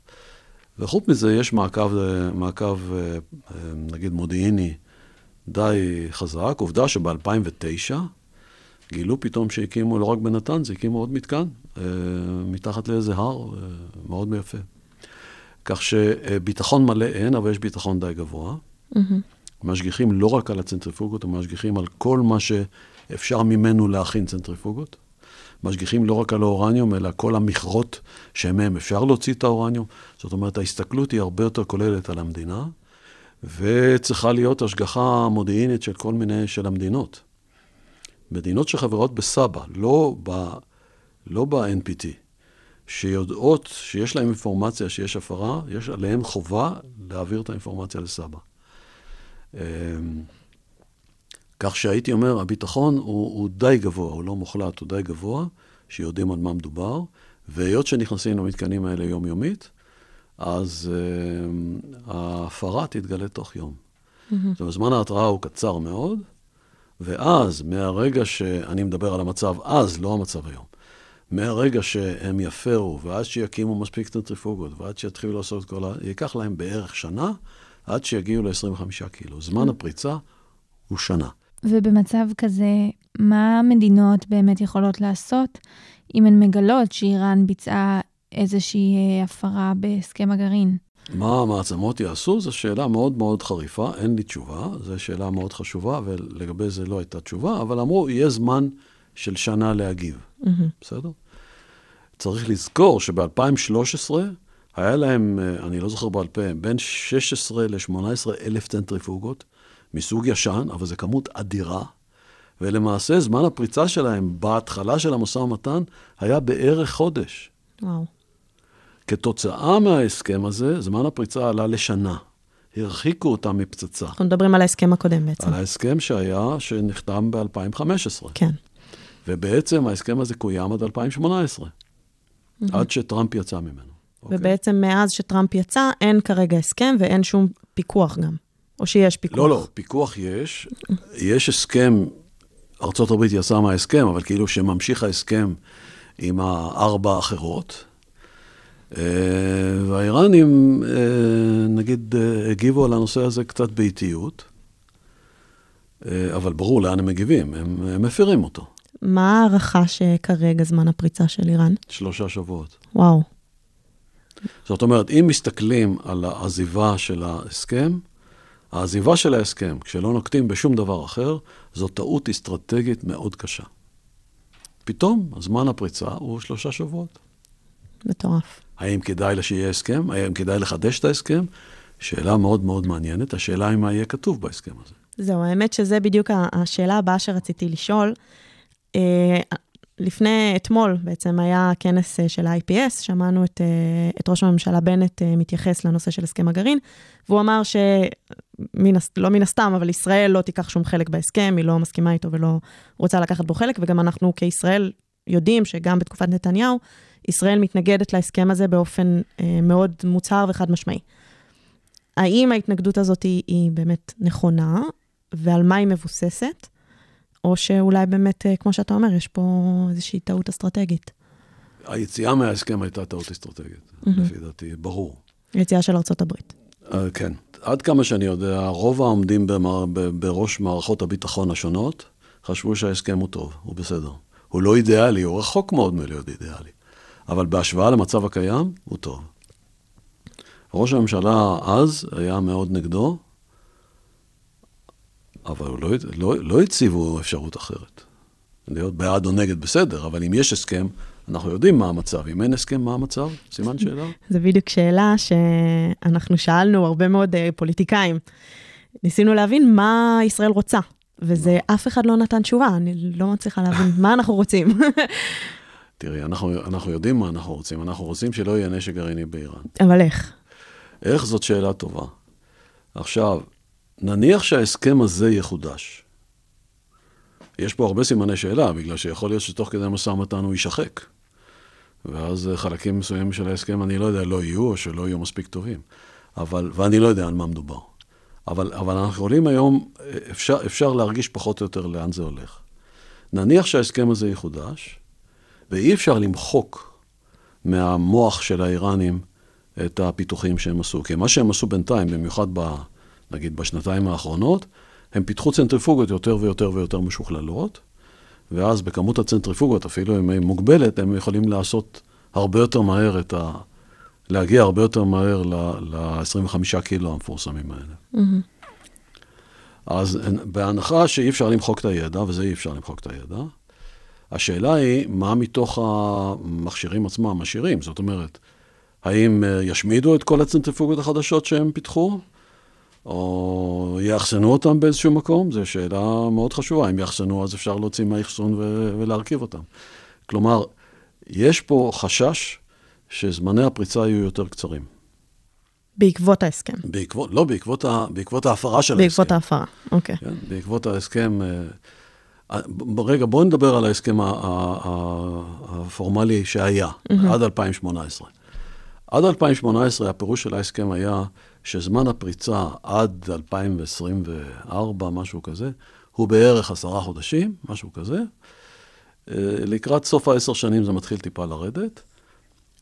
וחוץ מזה יש מעקב, מעקב אה, נגיד מודיעיני, די חזק. עובדה שב-2009 גילו פתאום שהקימו, לא רק בנתנז, הקימו עוד מתקן, אה, מתחת לאיזה הר, אה, מאוד יפה. כך שביטחון מלא אין, אבל יש ביטחון די גבוה. Mm-hmm. משגיחים לא רק על הצנטריפוגות, הם משגיחים על כל מה שאפשר ממנו להכין צנטריפוגות. משגיחים לא רק על האורניום, אלא כל המכרות שמהם אפשר להוציא את האורניום. זאת אומרת, ההסתכלות היא הרבה יותר כוללת על המדינה. וצריכה להיות השגחה מודיעינית של כל מיני, של המדינות. מדינות שחברות בסבא, לא, ב, לא ב-NPT, שיודעות שיש להן אינפורמציה שיש הפרה, יש עליהן חובה להעביר את האינפורמציה לסבא. כך שהייתי אומר, הביטחון הוא, הוא די גבוה, הוא לא מוחלט, הוא די גבוה, שיודעים על מה מדובר, והיות שנכנסים למתקנים האלה יומיומית, אז uh, ההפרה תתגלה תוך יום. Mm-hmm. זאת אומרת, זמן ההתראה הוא קצר מאוד, ואז, מהרגע שאני מדבר על המצב אז, לא המצב היום, מהרגע שהם יפרו, ועד שיקימו מספיק צנטריפוגות, ועד שיתחילו לעשות כל ה... ייקח להם בערך שנה, עד שיגיעו ל-25 קילו. זמן mm-hmm. הפריצה הוא שנה. ובמצב כזה, מה המדינות באמת יכולות לעשות אם הן מגלות שאיראן ביצעה איזושהי אה, הפרה בהסכם הגרעין. מה המעצמות יעשו? זו שאלה מאוד מאוד חריפה, אין לי תשובה, זו שאלה מאוד חשובה, ולגבי זה לא הייתה תשובה, אבל אמרו, יהיה זמן של שנה להגיב, mm-hmm. בסדר? צריך לזכור שב-2013 היה להם, אה, אני לא זוכר בעל פה, בין 16 ל-18 אלף צנטריפוגות מסוג ישן, אבל זו כמות אדירה, ולמעשה זמן הפריצה שלהם בהתחלה של המשא ומתן היה בערך חודש. וואו. כתוצאה מההסכם הזה, זמן הפריצה עלה לשנה. הרחיקו אותם מפצצה. אנחנו מדברים על ההסכם הקודם בעצם. על ההסכם שהיה, שנחתם ב-2015. כן. ובעצם ההסכם הזה קוים עד 2018, עד שטראמפ יצא ממנו. אוקיי? ובעצם מאז שטראמפ יצא, אין כרגע הסכם ואין שום פיקוח גם. או שיש פיקוח. לא, לא, פיקוח יש. יש הסכם, ארה"ב יצאה מההסכם, אבל כאילו שממשיך ההסכם עם הארבע האחרות. אה, והאיראנים, אה, נגיד, אה, הגיבו על הנושא הזה קצת באיטיות, אבל ברור לאן הם מגיבים, הם, הם מפירים אותו. מה ההערכה שכרגע זמן הפריצה של איראן? שלושה שבועות. וואו. זאת אומרת, אם מסתכלים על העזיבה של ההסכם, העזיבה של ההסכם, כשלא נוקטים בשום דבר אחר, זו טעות אסטרטגית מאוד קשה. פתאום, זמן הפריצה הוא שלושה שבועות. מטורף. האם כדאי שיהיה הסכם? האם כדאי לחדש את ההסכם? שאלה מאוד מאוד מעניינת. השאלה היא מה יהיה כתוב בהסכם הזה. זהו, האמת שזה בדיוק השאלה הבאה שרציתי לשאול. לפני, אתמול בעצם היה כנס אה, של ה-IPS, שמענו את, אה, את ראש הממשלה בנט אה, מתייחס לנושא של הסכם הגרעין, והוא אמר ש... מן, לא מן הסתם, אבל ישראל לא תיקח שום חלק בהסכם, היא לא מסכימה איתו ולא רוצה לקחת בו חלק, וגם אנחנו כישראל יודעים שגם בתקופת נתניהו, ישראל מתנגדת להסכם הזה באופן אה, מאוד מוצהר וחד משמעי. האם ההתנגדות הזאת היא, היא באמת נכונה, ועל מה היא מבוססת, או שאולי באמת, אה, כמו שאתה אומר, יש פה איזושהי טעות אסטרטגית. היציאה מההסכם הייתה טעות אסטרטגית, לפי דעתי, ברור. יציאה של ארצות הברית. אה, כן. עד כמה שאני יודע, רוב העומדים במר... ב- בראש מערכות הביטחון השונות חשבו שההסכם הוא טוב, הוא בסדר. הוא לא אידיאלי, הוא רחוק מאוד מלהיות אידיאלי. אבל בהשוואה למצב הקיים, הוא טוב. ראש הממשלה אז היה מאוד נגדו, אבל לא, לא, לא הציבו אפשרות אחרת. להיות בעד או נגד בסדר, אבל אם יש הסכם, אנחנו יודעים מה המצב. אם אין הסכם, מה המצב? סימן שאלה. זו בדיוק שאלה שאנחנו שאלנו הרבה מאוד אה, פוליטיקאים. ניסינו להבין מה ישראל רוצה, וזה אף אחד לא נתן תשובה, אני לא מצליחה להבין מה אנחנו רוצים. תראי, אנחנו, אנחנו יודעים מה אנחנו רוצים. אנחנו רוצים שלא יהיה נשק גרעיני באיראן. אבל איך? איך זאת שאלה טובה. עכשיו, נניח שההסכם הזה יחודש. יש פה הרבה סימני שאלה, בגלל שיכול להיות שתוך כדי המשא ומתן הוא יישחק. ואז אה, חלקים מסוימים של ההסכם, אני לא יודע, לא יהיו או שלא יהיו מספיק טובים. אבל, ואני לא יודע על מה מדובר. אבל, אבל אנחנו יכולים היום, אה, אפשר, אפשר להרגיש פחות או יותר לאן זה הולך. נניח שההסכם הזה יחודש, ואי אפשר למחוק מהמוח של האיראנים את הפיתוחים שהם עשו. כי מה שהם עשו בינתיים, במיוחד ב, נגיד בשנתיים האחרונות, הם פיתחו צנטריפוגות יותר ויותר ויותר משוכללות, ואז בכמות הצנטריפוגות, אפילו אם היא מוגבלת, הם יכולים לעשות הרבה יותר מהר את ה... להגיע הרבה יותר מהר ל-25 קילו המפורסמים האלה. אז בהנחה שאי אפשר למחוק את הידע, וזה אי אפשר למחוק את הידע, השאלה היא, מה מתוך המכשירים עצמם משאירים? זאת אומרת, האם אה, ישמידו את כל הצנטריפוגות החדשות שהם פיתחו, או יאחסנו אותם באיזשהו מקום? זו שאלה מאוד חשובה. אם יאחסנו, אז אפשר להוציא מהאחסון ו- ולהרכיב אותם. כלומר, יש פה חשש שזמני הפריצה יהיו יותר קצרים. בעקבות ההסכם. בעקבות, לא, בעקבות, ה, בעקבות ההפרה של בעקבות ההסכם. ההפרה, אוקיי. כן, בעקבות ההסכם... אה, רגע, בואו נדבר על ההסכם הפורמלי שהיה, עד 2018. עד 2018 הפירוש של ההסכם היה שזמן הפריצה עד 2024, משהו כזה, הוא בערך עשרה חודשים, משהו כזה. אה, לקראת סוף העשר שנים זה מתחיל טיפה לרדת.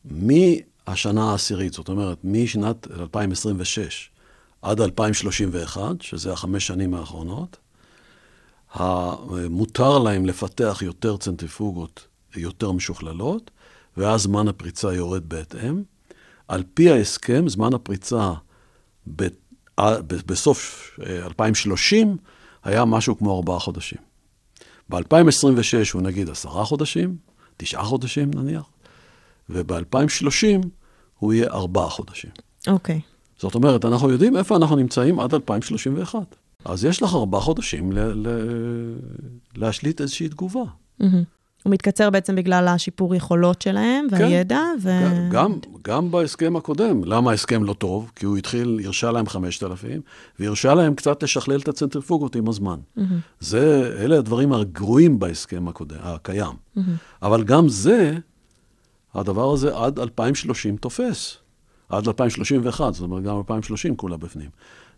מהשנה העשירית, זאת אומרת, משנת 2026 עד 2031, שזה החמש שנים האחרונות, מותר להם לפתח יותר צנטריפוגות יותר משוכללות, ואז זמן הפריצה יורד בהתאם. על פי ההסכם, זמן הפריצה ב, ב, בסוף 2030 היה משהו כמו ארבעה חודשים. ב-2026 הוא נגיד עשרה חודשים, תשעה חודשים נניח, וב-2030 הוא יהיה ארבעה חודשים. אוקיי. זאת אומרת, אנחנו יודעים איפה אנחנו נמצאים עד 2031. אז יש לך ארבעה חודשים ל- ל- להשליט איזושהי תגובה. מהמם. הוא מתקצר בעצם בגלל השיפור יכולות שלהם והידע, ו... גם, גם בהסכם הקודם. למה ההסכם לא טוב? כי הוא התחיל, הרשה להם 5,000, והרשה להם קצת לשכלל את הצנטריפוגות עם הזמן. זה, אלה הדברים הגרועים בהסכם הקודם, הקיים. אבל גם זה, הדבר הזה עד 2030 תופס. עד 2031, זאת אומרת, גם 2030 כולה בפנים.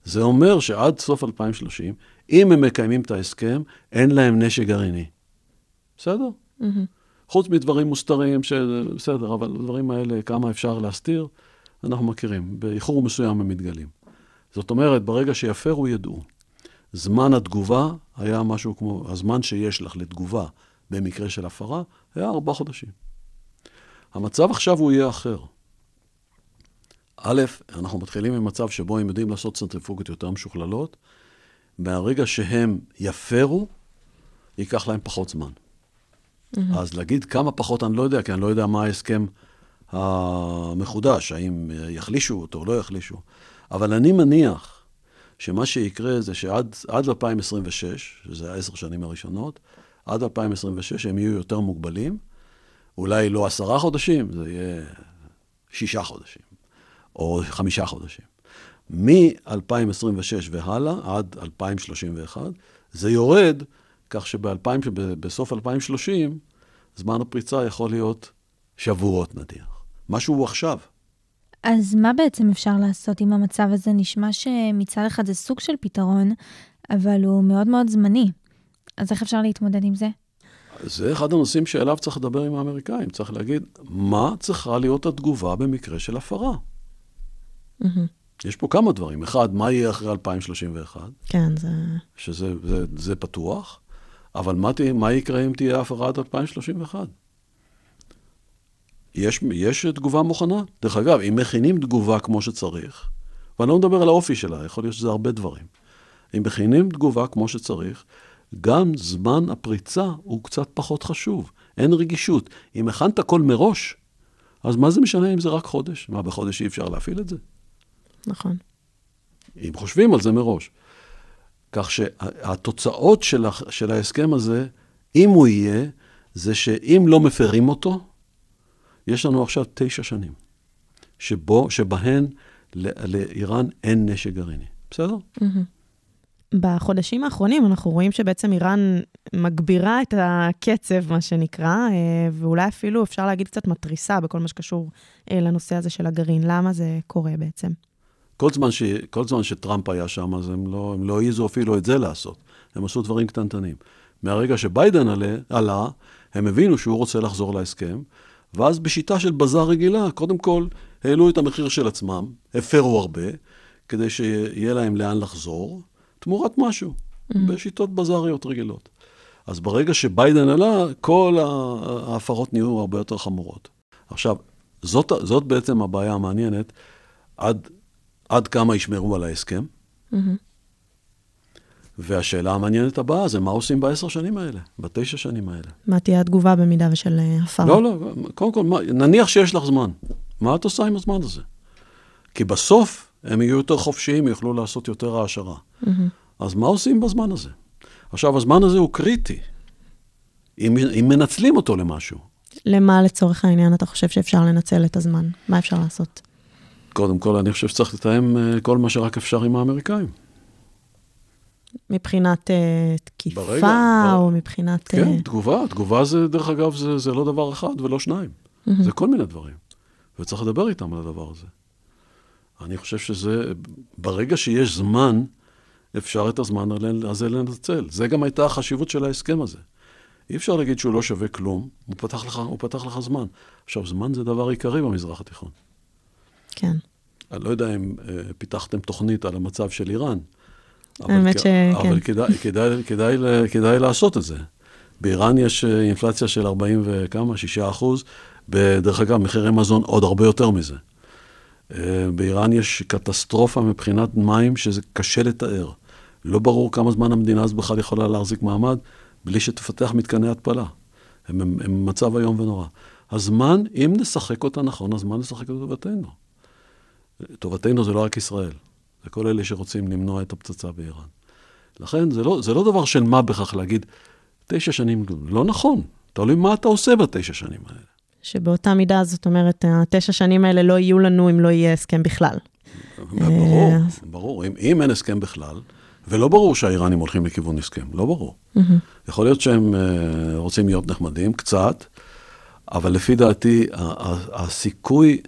זה אומר שעד סוף 2030, אם הם מקיימים את ההסכם, אין להם נשק גרעיני. בסדר? חוץ מדברים מוסתרים, בסדר, אבל הדברים האלה, כמה אפשר להסתיר, אנחנו מכירים. באיחור מסוים הם מתגלים. זאת אומרת, ברגע שיפרו, ידעו. זמן התגובה היה משהו כמו, הזמן שיש לך לתגובה במקרה של הפרה, היה ארבעה חודשים. המצב עכשיו הוא יהיה אחר. א', אנחנו מתחילים ממצב שבו הם יודעים לעשות צנטריפוגות יותר משוכללות. מהרגע שהם יפרו, ייקח להם פחות זמן. Mm-hmm. אז להגיד כמה פחות אני לא יודע, כי אני לא יודע מה ההסכם המחודש, האם יחלישו אותו או לא יחלישו. אבל אני מניח שמה שיקרה זה שעד 2026, שזה העשר שנים הראשונות, עד 2026 הם יהיו יותר מוגבלים. אולי לא עשרה חודשים, זה יהיה שישה חודשים, או חמישה חודשים. מ-2026 והלאה, עד 2031, זה יורד כך שבסוף 2030, זמן הפריצה יכול להיות שבועות נניח. משהו עכשיו. אז מה בעצם אפשר לעשות עם המצב הזה? נשמע שמצד אחד זה סוג של פתרון, אבל הוא מאוד מאוד זמני. אז איך אפשר להתמודד עם זה? זה אחד הנושאים שאליו צריך לדבר עם האמריקאים. צריך להגיד, מה צריכה להיות התגובה במקרה של הפרה? Mm-hmm. יש פה כמה דברים. אחד, מה יהיה אחרי 2031? כן, זה... שזה זה, זה פתוח. אבל מה, מה יקרה אם תהיה הפרה עד 2031? יש, יש תגובה מוכנה? דרך אגב, אם מכינים תגובה כמו שצריך, ואני לא מדבר על האופי שלה, יכול להיות שזה הרבה דברים. אם מכינים תגובה כמו שצריך, גם זמן הפריצה הוא קצת פחות חשוב. אין רגישות. אם הכנת הכל מראש, אז מה זה משנה אם זה רק חודש? מה, בחודש אי אפשר להפעיל את זה? נכון. אם חושבים על זה מראש. כך שהתוצאות של, של ההסכם הזה, אם הוא יהיה, זה שאם לא מפרים אותו, יש לנו עכשיו תשע שנים, שבו, שבהן לאיראן אין נשק גרעיני. בסדר? בחודשים האחרונים אנחנו רואים שבעצם איראן מגבירה את הקצב, מה שנקרא, אה, ואולי אפילו אפשר להגיד קצת מתריסה בכל מה שקשור אה, לנושא הזה של הגרעין. למה זה קורה בעצם? כל זמן, ש, כל זמן שטראמפ היה שם, אז הם לא, הם לא העזו אפילו את זה לעשות. הם עשו דברים קטנטנים. מהרגע שביידן עלה, עלה, הם הבינו שהוא רוצה לחזור להסכם, ואז בשיטה של בזאר רגילה, קודם כל העלו את המחיר של עצמם, הפרו הרבה, כדי שיהיה להם לאן לחזור, תמורת משהו, mm-hmm. בשיטות בזאריות רגילות. אז ברגע שביידן עלה, כל ההפרות נהיו הרבה יותר חמורות. עכשיו, זאת, זאת בעצם הבעיה המעניינת. עד עד כמה ישמרו על ההסכם. Mm-hmm. והשאלה המעניינת הבאה זה מה עושים בעשר שנים האלה, בתשע שנים האלה. מה תהיה התגובה במידה ושל אה, הפרה? לא, לא, קודם כל, מה, נניח שיש לך זמן, מה את עושה עם הזמן הזה? כי בסוף הם יהיו יותר חופשיים, יוכלו לעשות יותר העשרה. Mm-hmm. אז מה עושים בזמן הזה? עכשיו, הזמן הזה הוא קריטי, אם, אם מנצלים אותו למשהו. למה לצורך העניין אתה חושב שאפשר לנצל את הזמן? מה אפשר לעשות? קודם כל, אני חושב שצריך לתאם אה, כל מה שרק אפשר עם האמריקאים. מבחינת uh, תקיפה, ברגע, או ב... מבחינת... כן, uh... תגובה. תגובה זה, דרך אגב, זה, זה לא דבר אחד ולא שניים. Mm-hmm. זה כל מיני דברים. וצריך לדבר איתם על הדבר הזה. אני חושב שזה, ברגע שיש זמן, אפשר את הזמן הזה לנצל. זה גם הייתה החשיבות של ההסכם הזה. אי אפשר להגיד שהוא לא שווה כלום, הוא פתח לך, הוא פתח לך זמן. עכשיו, זמן זה דבר עיקרי במזרח התיכון. כן. אני לא יודע אם uh, פיתחתם תוכנית על המצב של איראן. האמת שכן. אבל כדאי, כדאי, כדאי, כדאי לעשות את זה. באיראן יש אה, אינפלציה של 40 וכמה, 6 אחוז. דרך אגב, מחירי מזון עוד הרבה יותר מזה. אה, באיראן יש קטסטרופה מבחינת מים שזה קשה לתאר. לא ברור כמה זמן המדינה הזו בכלל יכולה להחזיק מעמד בלי שתפתח מתקני התפלה. הם, הם, הם מצב איום ונורא. הזמן, אם נשחק אותה נכון, הזמן נשחק אותה לטובתנו. טובתנו זה לא רק ישראל, זה כל אלה שרוצים למנוע את הפצצה באיראן. לכן זה לא, זה לא דבר של מה בכך להגיד, תשע שנים, לא נכון, תלוי מה אתה עושה בתשע שנים האלה. שבאותה מידה, זאת אומרת, התשע שנים האלה לא יהיו לנו אם לא יהיה הסכם בכלל. ברור, אה, ברור. אם, אם אין הסכם בכלל, ולא ברור שהאיראנים הולכים לכיוון הסכם, לא ברור. יכול להיות שהם אה, רוצים להיות נחמדים, קצת, אבל לפי דעתי, הסיכוי,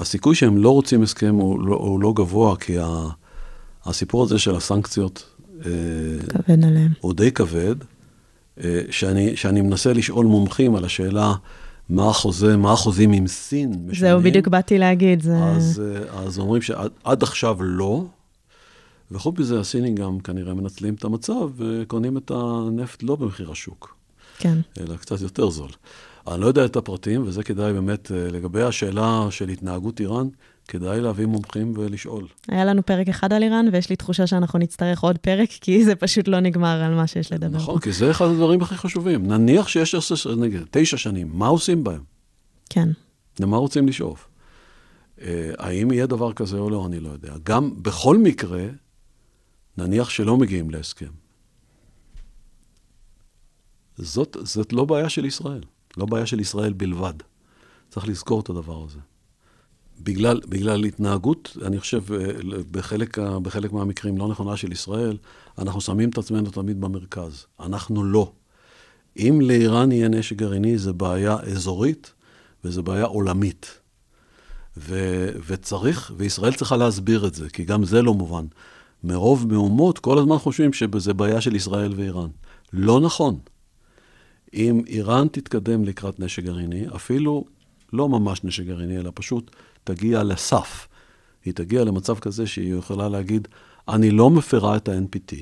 הסיכוי שהם לא רוצים הסכם הוא לא, הוא לא גבוה, כי ה- הסיפור הזה של הסנקציות אה, כבד עליהם. הוא די כבד, אה, שאני, שאני מנסה לשאול מומחים על השאלה מה החוזה, מה החוזים עם סין משנים. זהו, בדיוק באתי להגיד, זה... אז, אה, אז אומרים שעד עד עכשיו לא, וחוץ מזה הסינים גם כנראה מנצלים את המצב וקונים את הנפט לא במחיר השוק, כן. אלא קצת יותר זול. אני לא יודע את הפרטים, וזה כדאי באמת, אה, לגבי השאלה של התנהגות איראן, כדאי להביא מומחים ולשאול. היה לנו פרק אחד על איראן, ויש לי תחושה שאנחנו נצטרך עוד פרק, כי זה פשוט לא נגמר על מה שיש לדבר נכון. כי זה אחד הדברים הכי חשובים. נניח שיש עשר- נגיד, תשע שנים, מה עושים בהם? כן. למה רוצים לשאוף? אה, האם יהיה דבר כזה או לא, אני לא יודע. גם בכל מקרה, נניח שלא מגיעים להסכם. זאת, זאת לא בעיה של ישראל, לא בעיה של ישראל בלבד. צריך לזכור את הדבר הזה. בגלל, בגלל התנהגות, אני חושב, אה, בחלק, בחלק מהמקרים לא נכונה של ישראל, אנחנו שמים את עצמנו תמיד במרכז. אנחנו לא. אם לאיראן יהיה נשק גרעיני, זו בעיה אזורית וזו בעיה עולמית. ו, וצריך, וישראל צריכה להסביר את זה, כי גם זה לא מובן. מרוב מהומות, כל הזמן חושבים שזה בעיה של ישראל ואיראן. לא נכון. אם איראן תתקדם לקראת נשק גרעיני, אפילו לא ממש נשק גרעיני, אלא פשוט תגיע לסף. היא תגיע למצב כזה שהיא יכולה להגיד, אני לא מפרה את ה-NPT,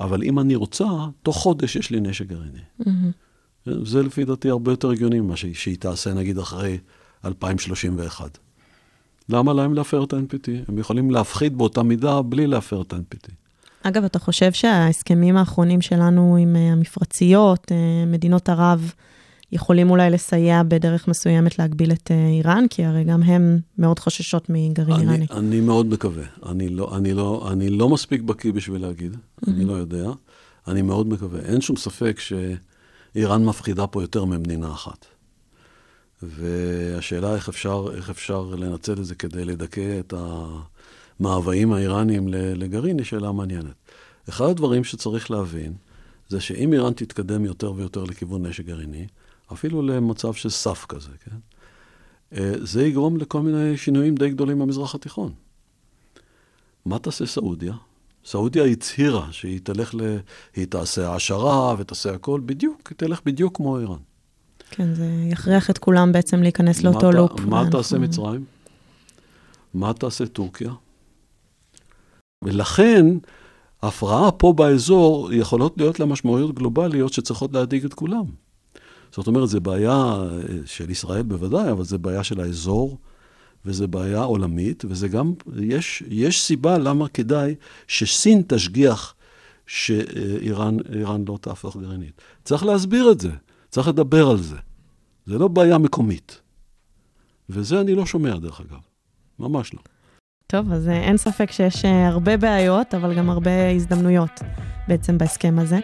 אבל אם אני רוצה, תוך חודש יש לי נשק גרעיני. זה לפי דעתי הרבה יותר הגיוני ממה שהיא, שהיא תעשה נגיד אחרי 2031. למה להם להפר את ה-NPT? הם יכולים להפחית באותה מידה בלי להפר את ה-NPT. אגב, אתה חושב שההסכמים האחרונים שלנו עם אה, המפרציות, אה, מדינות ערב, יכולים אולי לסייע בדרך מסוימת להגביל את אה, איראן? כי הרי גם הם מאוד חוששות מגרעין אני, איראני. אני מאוד מקווה. אני לא, אני לא, אני לא מספיק בקיא בשביל להגיד, אני לא יודע. אני מאוד מקווה. אין שום ספק שאיראן מפחידה פה יותר ממדינה אחת. והשאלה איך אפשר, איך אפשר לנצל את זה כדי לדכא את המאוויים האיראניים לגרעין, היא שאלה מעניינת. אחד הדברים שצריך להבין, זה שאם איראן תתקדם יותר ויותר לכיוון נשק גרעיני, אפילו למצב של סף כזה, כן? אה, זה יגרום לכל מיני שינויים די גדולים במזרח התיכון. מה תעשה סעודיה? סעודיה הצהירה שהיא תלך ל... היא תעשה העשרה ותעשה הכל בדיוק, היא תלך בדיוק כמו איראן. כן, זה יכריח את כולם בעצם להיכנס לאותו לופ. מה ואנחנו- תעשה מצרים? מה תעשה טורקיה? ולכן, הפרעה פה באזור יכולות להיות לה משמעויות גלובליות שצריכות להדאיג את כולם. זאת אומרת, זו בעיה אה, של ישראל בוודאי, אבל זו בעיה של האזור, וזו בעיה עולמית, וזה גם, יש, יש סיבה למה כדאי שסין תשגיח שאיראן איראן לא תהפוך גרעינית. צריך להסביר את זה, צריך לדבר על זה. זה לא בעיה מקומית. וזה אני לא שומע, דרך אגב. ממש לא. טוב, אז אה, אין ספק שיש אה, הרבה בעיות, אבל גם הרבה הזדמנויות בעצם בהסכם הזה.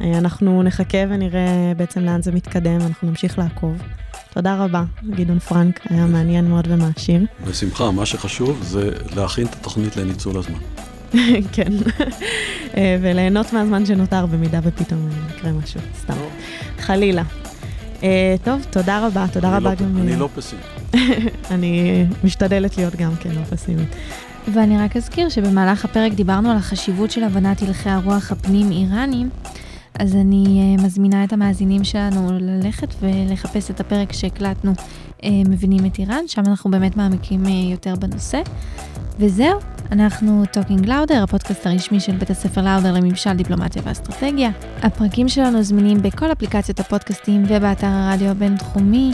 אה, אנחנו נחכה ונראה בעצם לאן זה מתקדם, אנחנו נמשיך לעקוב. תודה רבה, גדעון פרנק, היה מעניין מאוד ומעשיר. בשמחה, מה שחשוב זה להכין את התוכנית לניצול הזמן. כן. וליהנות מהזמן שנותר במידה ופתאום יקרה משהו, סתם. חלילה. אה, טוב, תודה רבה, תודה רבה לא, גם... אני אה, לא פסימי. אני משתדלת להיות גם כן לא פסימית. ואני רק אזכיר שבמהלך הפרק דיברנו על החשיבות של הבנת הלכי הרוח הפנים-איראנים, אז אני uh, מזמינה את המאזינים שלנו ללכת ולחפש את הפרק שהקלטנו, uh, מבינים את איראן, שם אנחנו באמת מעמיקים uh, יותר בנושא. וזהו, אנחנו Talking Louder, הפודקאסט הרשמי של בית הספר לאודר לממשל, דיפלומטיה ואסטרטגיה. הפרקים שלנו זמינים בכל אפליקציות הפודקאסטים ובאתר הרדיו הבינתחומי.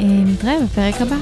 נתראה בפרק הבא.